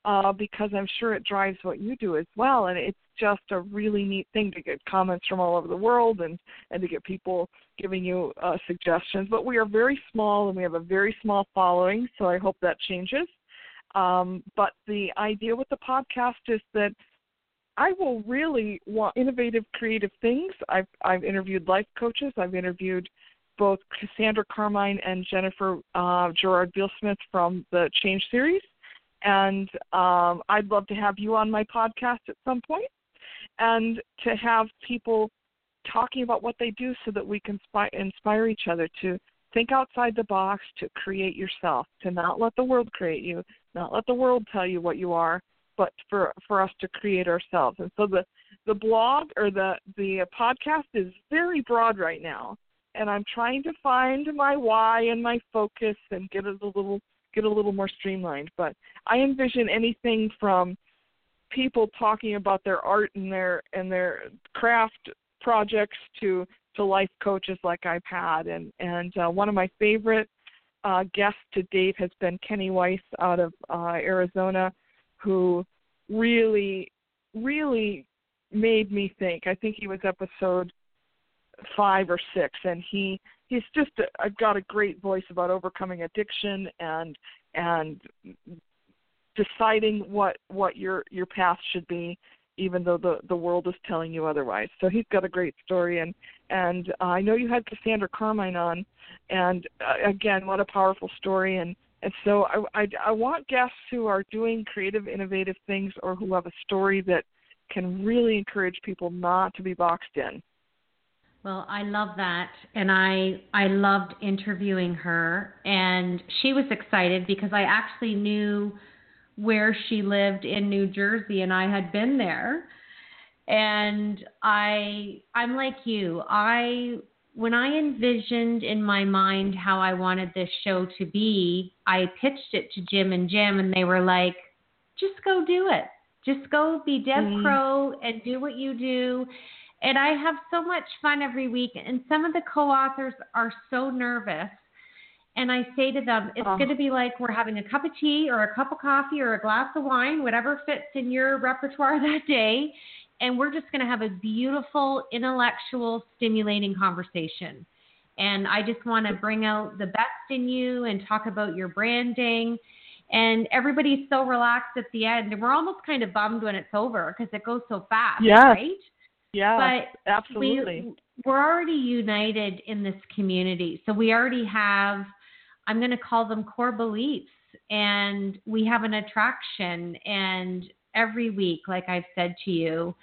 uh, because I'm sure it drives what you do as well. And it's just a really neat thing to get comments from all over the world and and to get people giving you uh, suggestions. But we are very small and we have a very small following, so I hope that changes. Um, but the idea with the podcast is that I will really want innovative, creative things. I've I've interviewed life coaches. I've interviewed both Cassandra Carmine and Jennifer uh, Gerard Beal-Smith from the Change series, and um, I'd love to have you on my podcast at some point, and to have people talking about what they do so that we can inspire, inspire each other to think outside the box, to create yourself, to not let the world create you, not let the world tell you what you are, but for for us to create ourselves. And so the the blog or the the podcast is very broad right now, and I'm trying to find my why and my focus and get it a little get a little more streamlined. But I envision anything from people talking about their art and their and their craft projects to to life coaches like I've had and and uh, one of my favorite uh, guests to date has been Kenny Weiss out of uh, Arizona who really, really made me think. I think he was episode five or six, and he he's just a, got a great voice about overcoming addiction and and deciding what what your your path should be even though the the world is telling you otherwise. So he's got a great story, and and uh, I know you had Cassandra Carmine on, and uh, again, what a powerful story. And and so I, I I want guests who are doing creative, innovative things, or who have a story that can really encourage people not to be boxed in. Well, I love that, and I I loved interviewing her, and she was excited because I actually knew where she lived in New Jersey and I had been there. And I I'm like you. I when I envisioned in my mind how I wanted this show to be, I pitched it to Jim and Jim and they were like, "Just go do it. Just go be Deb mm. Crowe and do what you do." And I have so much fun every week and some of the co-authors are so nervous and I say to them, it's oh. going to be like we're having a cup of tea or a cup of coffee or a glass of wine, whatever fits in your repertoire [LAUGHS] that day. And we're just going to have a beautiful, intellectual, stimulating conversation. And I just want to bring out the best in you and talk about your branding. And everybody's so relaxed at the end. And we're almost kind of bummed when it's over because it goes so fast, yes. right? Yeah, but absolutely. We, we're already united in this community. So we already have I'm going to call them core beliefs. And we have an attraction. And every week, like I've said to you,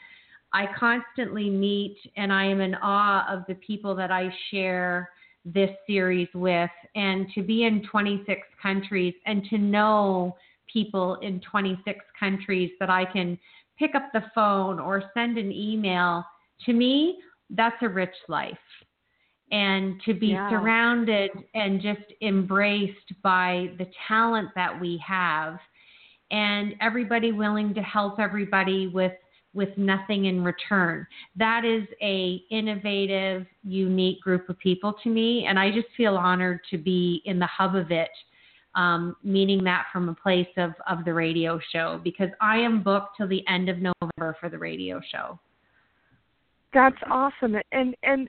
I constantly meet and I am in awe of the people that I share this series with. And to be in 26 countries and to know people in 26 countries that I can pick up the phone or send an email, to me, that's a rich life and to be yeah. surrounded and just embraced by the talent that we have and everybody willing to help everybody with with nothing in return that is a innovative unique group of people to me and i just feel honored to be in the hub of it um, meaning that from a place of, of the radio show because i am booked till the end of november for the radio show that's awesome. And and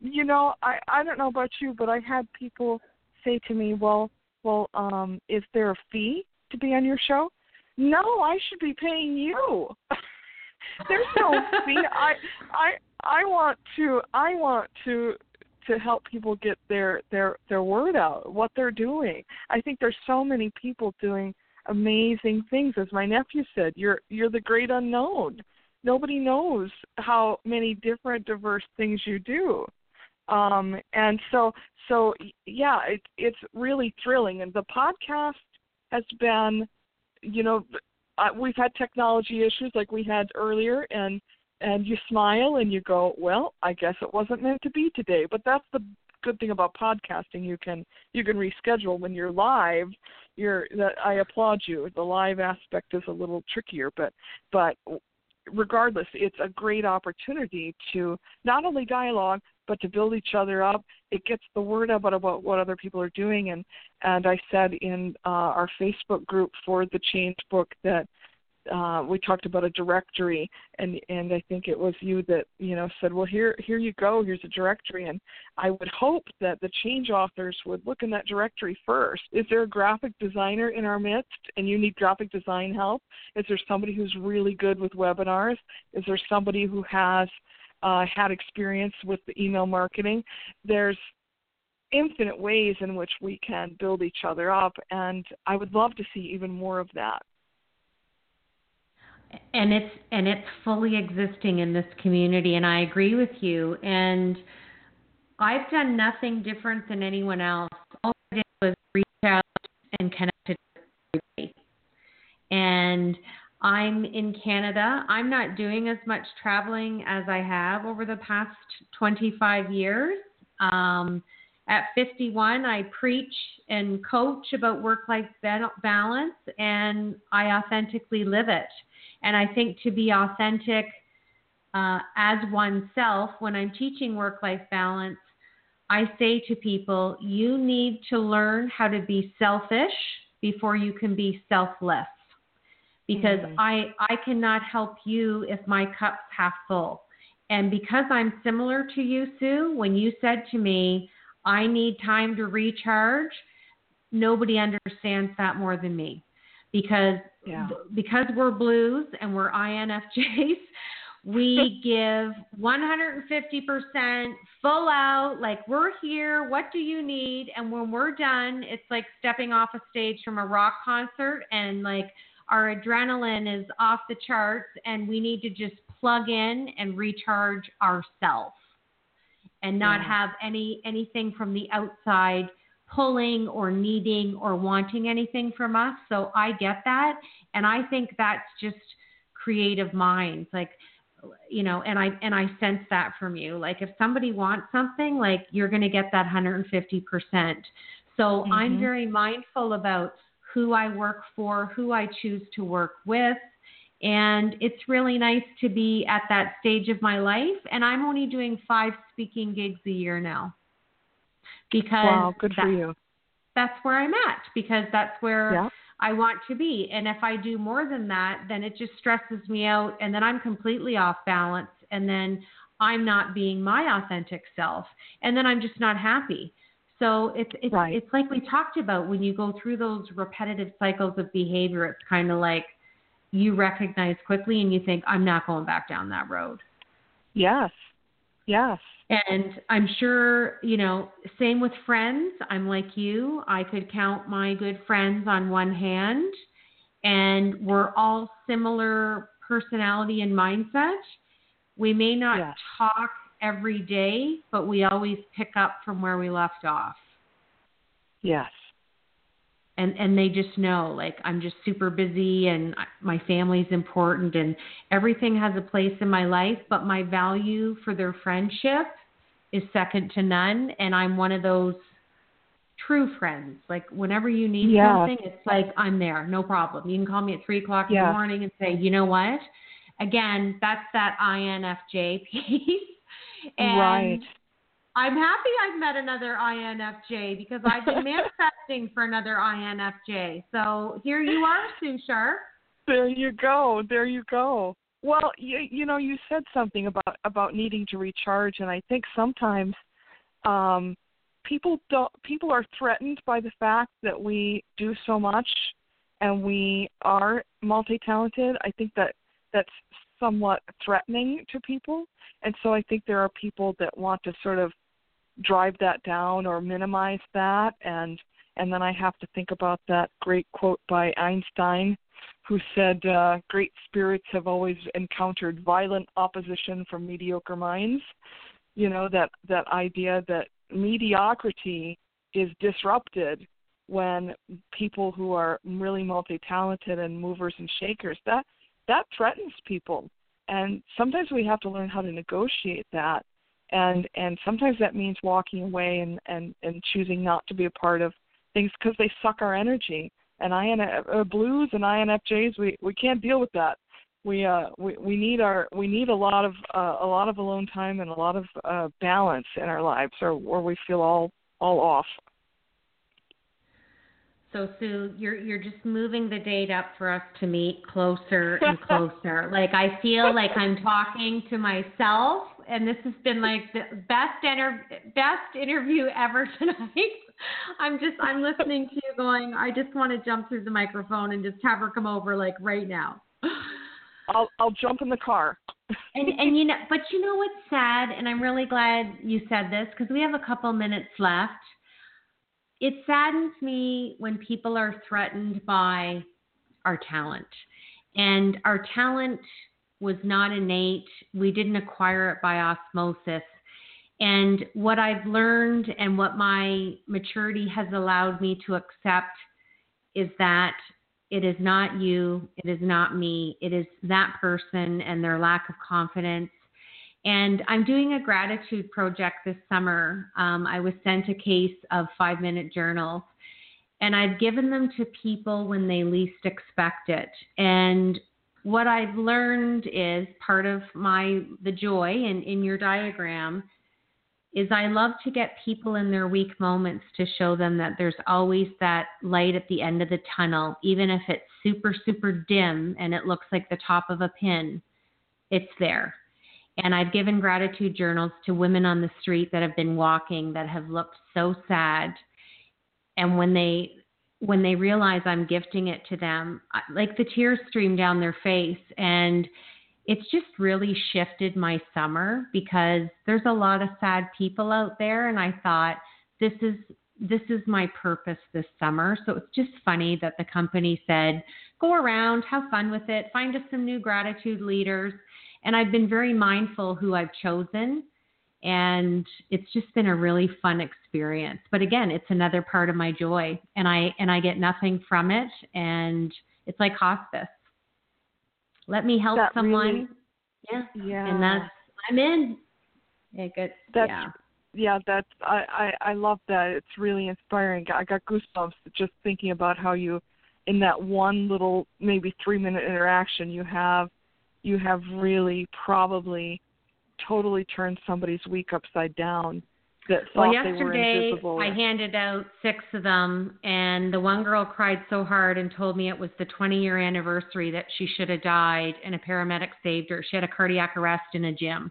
you know, I I don't know about you, but I had people say to me, "Well, well, um is there a fee to be on your show?" No, I should be paying you. [LAUGHS] There's no fee. I I I want to I want to to help people get their their their word out, what they're doing. I think there's so many people doing amazing things as my nephew said you're you're the great unknown nobody knows how many different diverse things you do um and so so yeah it, it's really thrilling and the podcast has been you know we've had technology issues like we had earlier and and you smile and you go well i guess it wasn't meant to be today. But that's the good thing about podcasting. You can you can reschedule. When you're live you're that i applaud you. The live aspect is a little trickier but but regardless, it's a great opportunity to not only dialogue but to build each other up. It gets the word out about what other people are doing, and and I said in uh, our Facebook group for the Change book that uh, we talked about a directory, and and I think it was you that you know said, well here here you go, here's a directory, and I would hope that the change authors would look in that directory first. Is there a graphic designer in our midst, and you need graphic design help? Is there somebody who's really good with webinars? Is there somebody who has uh, had experience with the email marketing? There's infinite ways in which we can build each other up, and I would love to see even more of that and it's and it's fully existing in this community and I agree with you and I've done nothing different than anyone else. All I did was reach out and connect. And I'm in Canada. I'm not doing as much traveling as I have over the past 25 years. Um, at 51, I preach and coach about work life balance, and I authentically live it. And I think to be authentic uh, as oneself, when I'm teaching work life balance, I say to people, you need to learn how to be selfish before you can be selfless. Because mm-hmm. I, I cannot help you if my cup's half full. And because I'm similar to you, Sue, when you said to me, I need time to recharge, nobody understands that more than me because Yeah. because we're blues and we're INFJs, [LAUGHS] we give 150% full out, like we're here, what do you need? And when we're done, it's like stepping off a stage from a rock concert and like our adrenaline is off the charts and we need to just plug in and recharge ourselves and not Yeah. have any anything from the outside pulling or needing or wanting anything from us. So I get that and I think that's just creative minds like you know and I and I sense that from you. Like if somebody wants something like you're going to get that 150%. So I'm Mhm. very mindful about who I work for, who I choose to work with. And it's really nice to be at that stage of my life. And I'm only doing five speaking gigs a year now. Because Wow, good for you. that's where I'm at because that's where Yeah. I want to be. And if I do more than that, then it just stresses me out and then I'm completely off balance and then I'm not being my authentic self and then I'm just not happy. So it's it's Right. it's like we talked about when you go through those repetitive cycles of behavior, it's kind of like you recognize quickly and you think I'm not going back down that road. Yes. Yes. And I'm sure, you know, same with friends. I'm like you. I could count my good friends on one hand, and we're all similar personality and mindset. We may not Yes. talk every day, but we always pick up from where we left off. Yes. and and they just know like I'm just super busy and my family's important and everything has a place in my life but my value for their friendship is second to none. And I'm one of those true friends. Like whenever you need something it's like I'm there no problem. You can call me at three o'clock in the morning and say you know what? Again that's that INFJ [LAUGHS] piece and right. I'm happy I've met another INFJ because I've been [LAUGHS] manifesting for another INFJ. So here you are, Sue Sharp. There you go. There you go. Well, you you know, you said something about about needing to recharge, and I think sometimes um, people don't people are threatened by the fact that we do so much and we are multi-talented. I think that that's somewhat threatening to people, and so I think there are people that want to sort of drive that down or minimize that, and and then I have to think about that great quote by Einstein who said, uh, Great spirits have always encountered violent opposition from mediocre minds. You know, that, that idea that mediocrity is disrupted when people who are really multi talented and movers and shakers, that, that threatens people. And sometimes we have to learn how to negotiate that. And and sometimes that means walking away and, and, and choosing not to be a part of things because they suck our energy and IN uh, blues and INFJs we we can't deal with that. We uh we we need our we need a lot of uh, a lot of alone time and a lot of uh balance in our lives or or we feel all all off. So Sue, you're you're just moving the date up for us to meet closer and [LAUGHS] closer. like I feel like I'm talking to myself, and this has been like the best inter- best interview ever [LAUGHS] tonight. I'm just I'm listening to you going. I just want to jump through the microphone and just have her come over like right now. [LAUGHS] I'll I'll jump in the car. and and you know, but you know what's sad, and I'm really glad you said this because we have a couple minutes left. It saddens me when people are threatened by our talent, and our talent was not innate. We didn't acquire it by osmosis. And what I've learned and what my maturity has allowed me to accept is that it is not you, it is not me, it is that person and their lack of confidence. And I'm doing a gratitude project this summer. Um, I was sent a case of five minute journals, and I've given them to people when they least expect it. And what I've learned is part of my the joy in, in your diagram is I love to get people in their weak moments to show them that there's always that light at the end of the tunnel, even if it's super, super dim and it looks like the top of a pin, it's there. And I've given gratitude journals to women on the street that have been walking that have looked so sad. And when they when they realize I'm gifting it to them, like the tears stream down their face. And it's just really shifted my summer because there's a lot of sad people out there. And I thought, this is this is my purpose this summer. So it's just funny that the company said, go around, have fun with it, find us some new gratitude leaders. And I've been very mindful who I've chosen and it's just been a really fun experience. But again it's another part of my joy and i and i get nothing from it and it's like hospice. Let me help that someone really, yeah yeah and that's i'm in. It gets that's yeah. Yeah that's I, I i love that. It's really inspiring. I got goosebumps just thinking about how you in that one little maybe three minute interaction you have you have really probably totally turned somebody's week upside down that thought well, they were yesterday invisible. I handed out six of them, and the one girl cried so hard and told me it was the 20 year anniversary that she should have died, and a paramedic saved her. She had a cardiac arrest in a gym.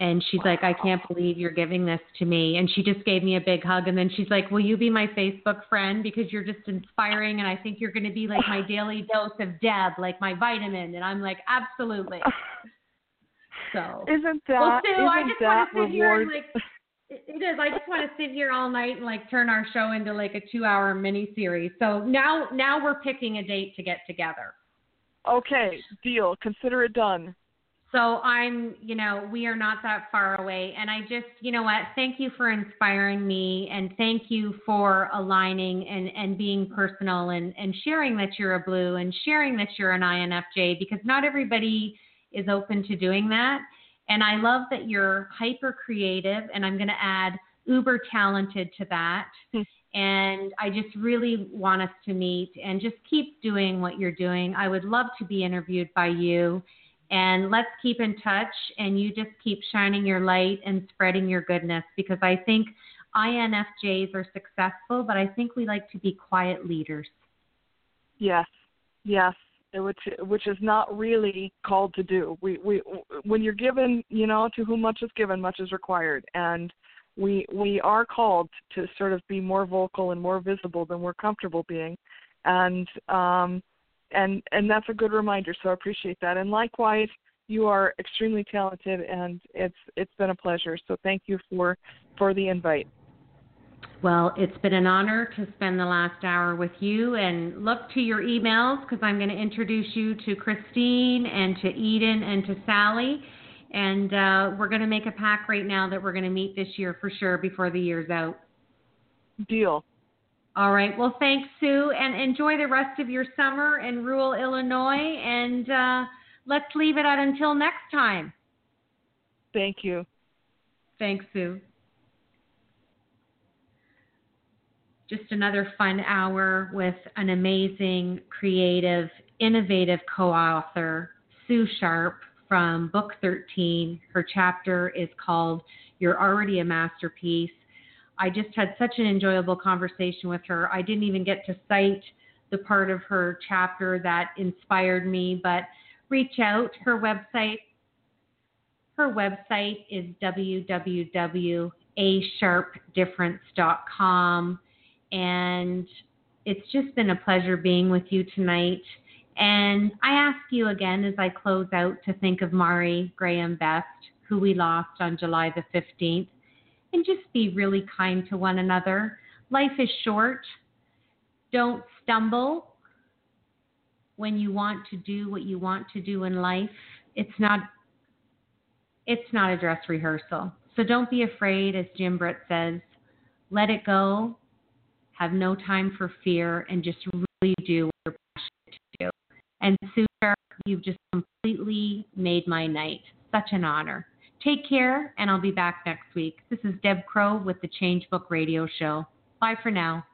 And she's wow. like, I can't believe you're giving this to me. And she just gave me a big hug. And then she's like, Will you be my Facebook friend? Because you're just inspiring. And I think you're going to be like my daily dose of Deb, like my vitamin. And I'm like, Absolutely. [LAUGHS] So isn't that well, Sue, isn't I just that want to sit here reward? and like it is. I just want to sit here all night and like turn our show into like a two-hour mini series. So now, now we're picking a date to get together. Okay, deal. Consider it done. So I'm, you know, we are not that far away. And I just, you know what, thank you for inspiring me and thank you for aligning and, and being personal and, and sharing that you're a blue and sharing that you're an INFJ because not everybody is open to doing that. And I love that you're hyper creative, and I'm going to add uber talented to that. Hmm. and I just really want us to meet and just keep doing what you're doing. I would love to be interviewed by you. And let's keep in touch and you just keep shining your light and spreading your goodness because I think INFJs are successful, but I think we like to be quiet leaders. Yes, yes which which is not really called to do. We we when you're given, you know, to whom much is given, much is required, and we we are called to sort of be more vocal and more visible than we're comfortable being, and um, and and that's a good reminder. So I appreciate that. And likewise, you are extremely talented, and it's it's been a pleasure. So thank you for for the invite. Well, it's been an honor to spend the last hour with you and look to your emails because I'm going to introduce you to Christine and to Eden and to Sally. And uh, we're going to make a pack right now that we're going to meet this year for sure before the year's out. Deal. All right. Well, thanks, Sue, and enjoy the rest of your summer in rural Illinois. And uh, let's leave it at until next time. Thank you. Thanks, Sue. just another fun hour with an amazing, creative, innovative co author, Sue Sharp from Book 13. Her chapter is called You're Already a Masterpiece. I just had such an enjoyable conversation with her. I didn't even get to cite the part of her chapter that inspired me, but reach out. Her website her website is www.asharpdifference.com. And it's just been a pleasure being with you tonight. And I ask you again as I close out to think of Mari Graham Best, who we lost on July the 15th, and just be really kind to one another. Life is short. Don't stumble when you want to do what you want to do in life. It's not it's not a dress rehearsal. So don't be afraid as Jim Britt says. Let it go have no time for fear, and just really do what you're passionate to do. And Sue, you've just completely made my night. Such an honor. Take care, and I'll be back next week. This is Deb Crowe with the Change Book Radio Show. Bye for now.